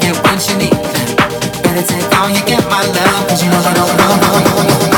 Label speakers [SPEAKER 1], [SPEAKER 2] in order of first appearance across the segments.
[SPEAKER 1] get what you need. Better take all you get, my love, cause you know I don't know.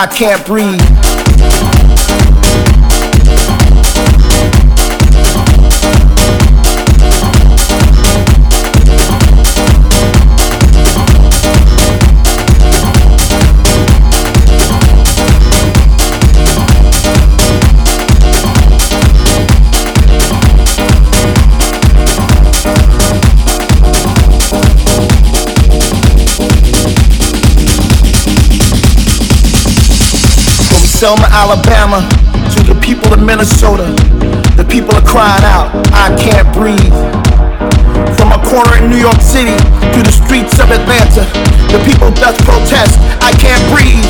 [SPEAKER 1] I
[SPEAKER 2] can't breathe. Selma, Alabama, to the people of Minnesota. The people are crying out, I can't breathe. From a corner in New York City to the streets of Atlanta, the people thus protest, I can't breathe.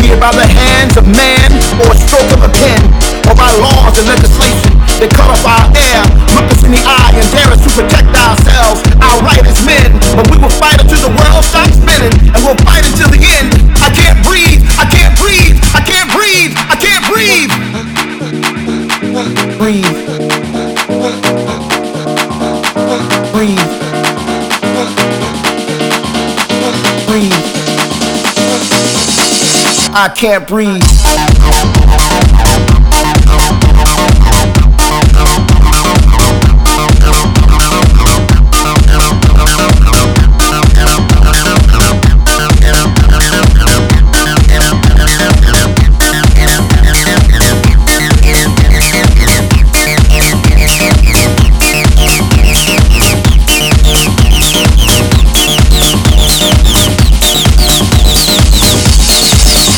[SPEAKER 2] Be it by the hands of man or a stroke of a pen, or by laws and legislation that cut off our air, look us in the eye and dare us to protect ourselves, our right as men. But we will fight until the world stops spinning, and we'll fight until the end. I can't breathe, breathe. Breathe. Breathe. Breathe. I can't breathe.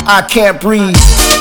[SPEAKER 2] I can't breathe.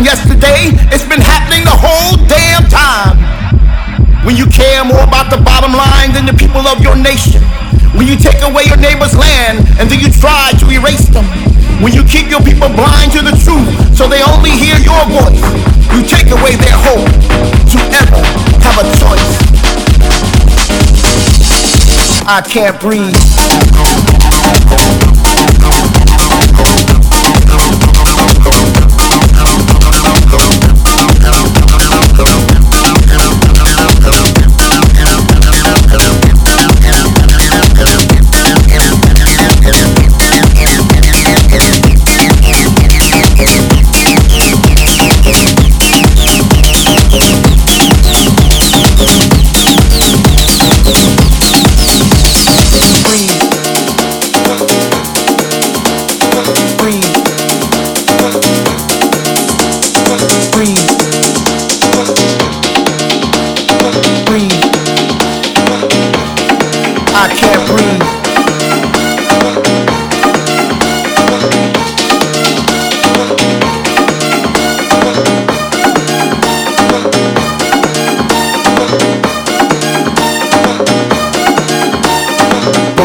[SPEAKER 2] Just yesterday. It's been happening the whole damn time. When you care more about the bottom line than the people of your nation. When you take away your neighbor's land and then you try to erase them. When you keep your people blind to the truth so they only hear your voice. You take away their hope to ever have a choice. I can't. Breathe.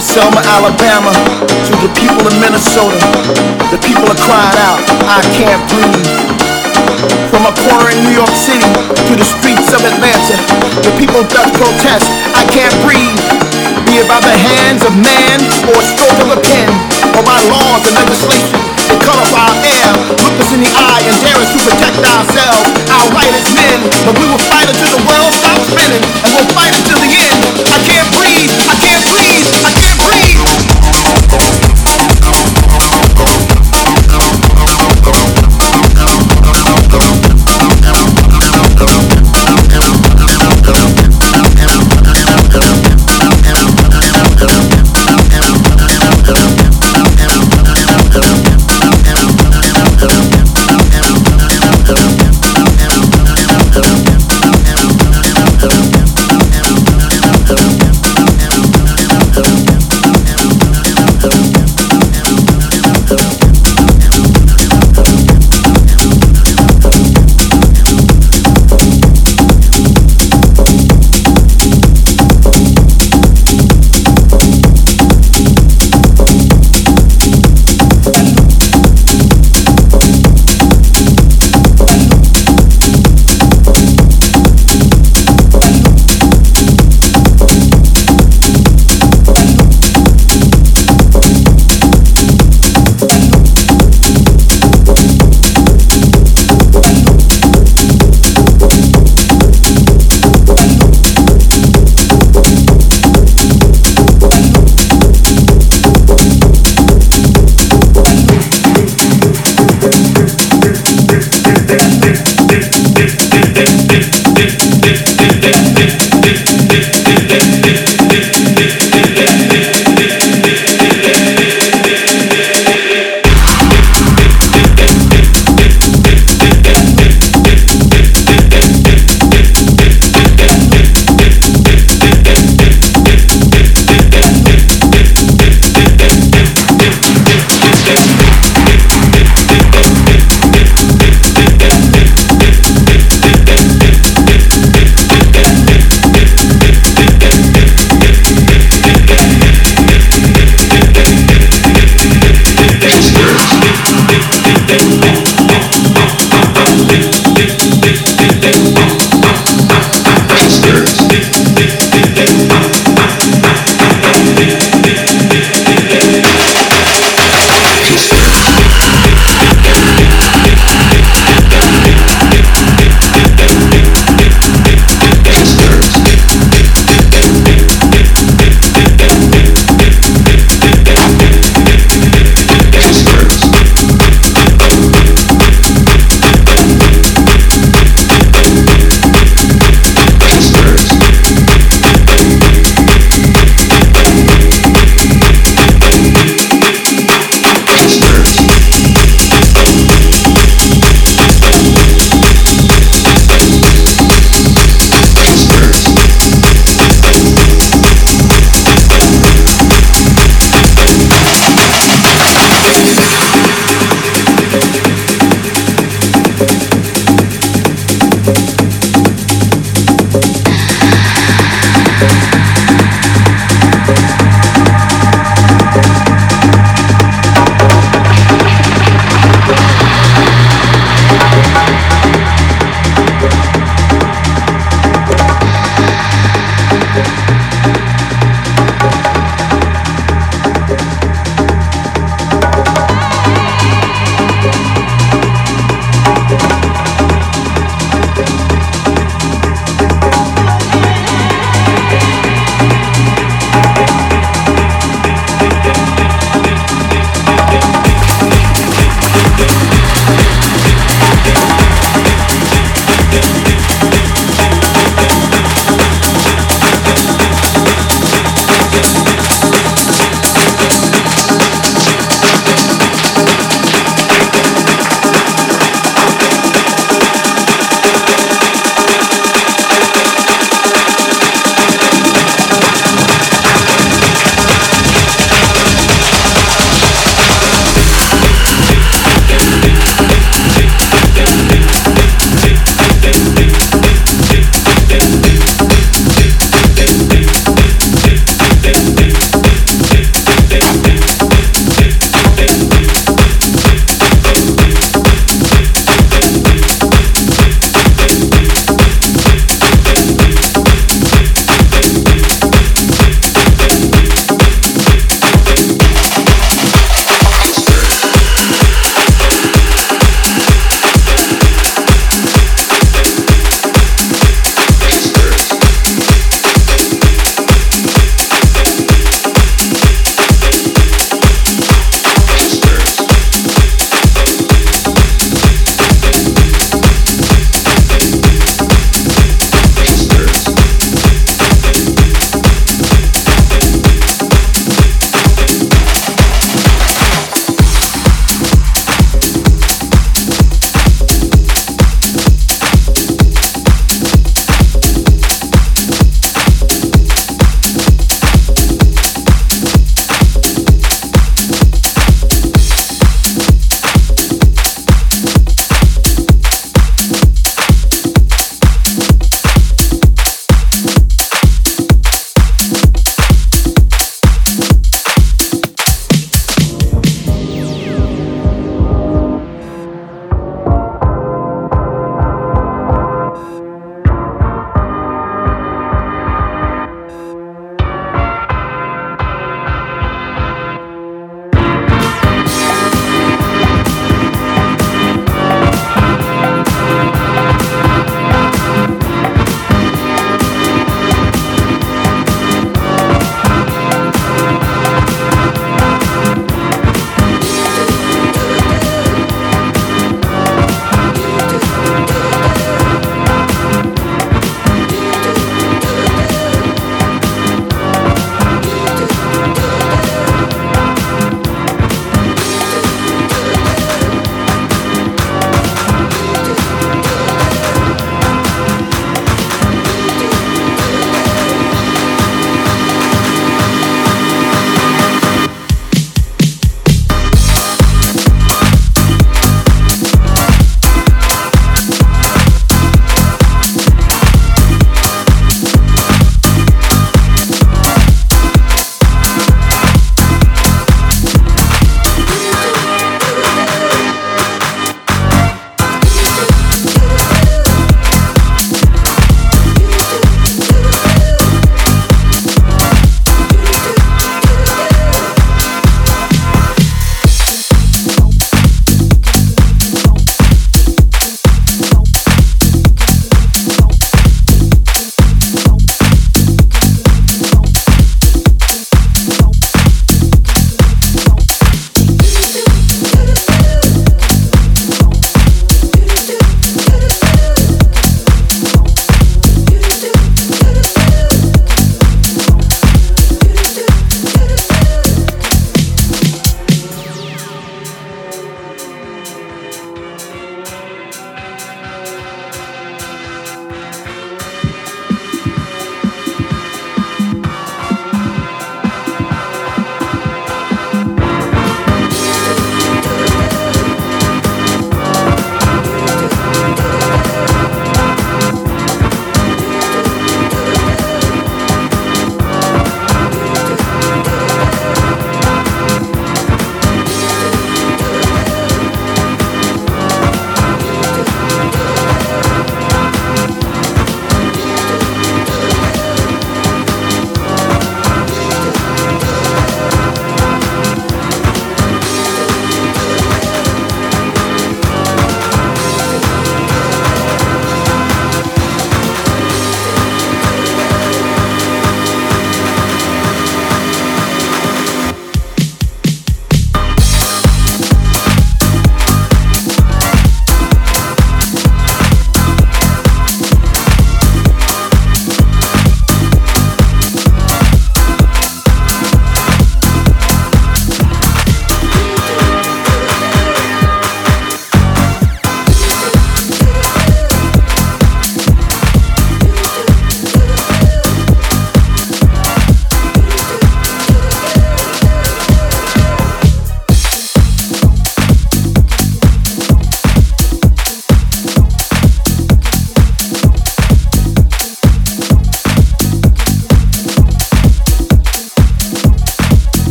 [SPEAKER 2] From Selma, Alabama to the people of Minnesota. The people are crying out, I can't breathe. From a corner in New York City to the streets of Atlanta, the people thus protest, I can't breathe. Be it by the hands of man or a stroke of a pen, or by laws and legislation that cut off our air, look us in the eye and dare us to protect ourselves, our right as men. But we will fight until the world stops spinning, and we'll fight until the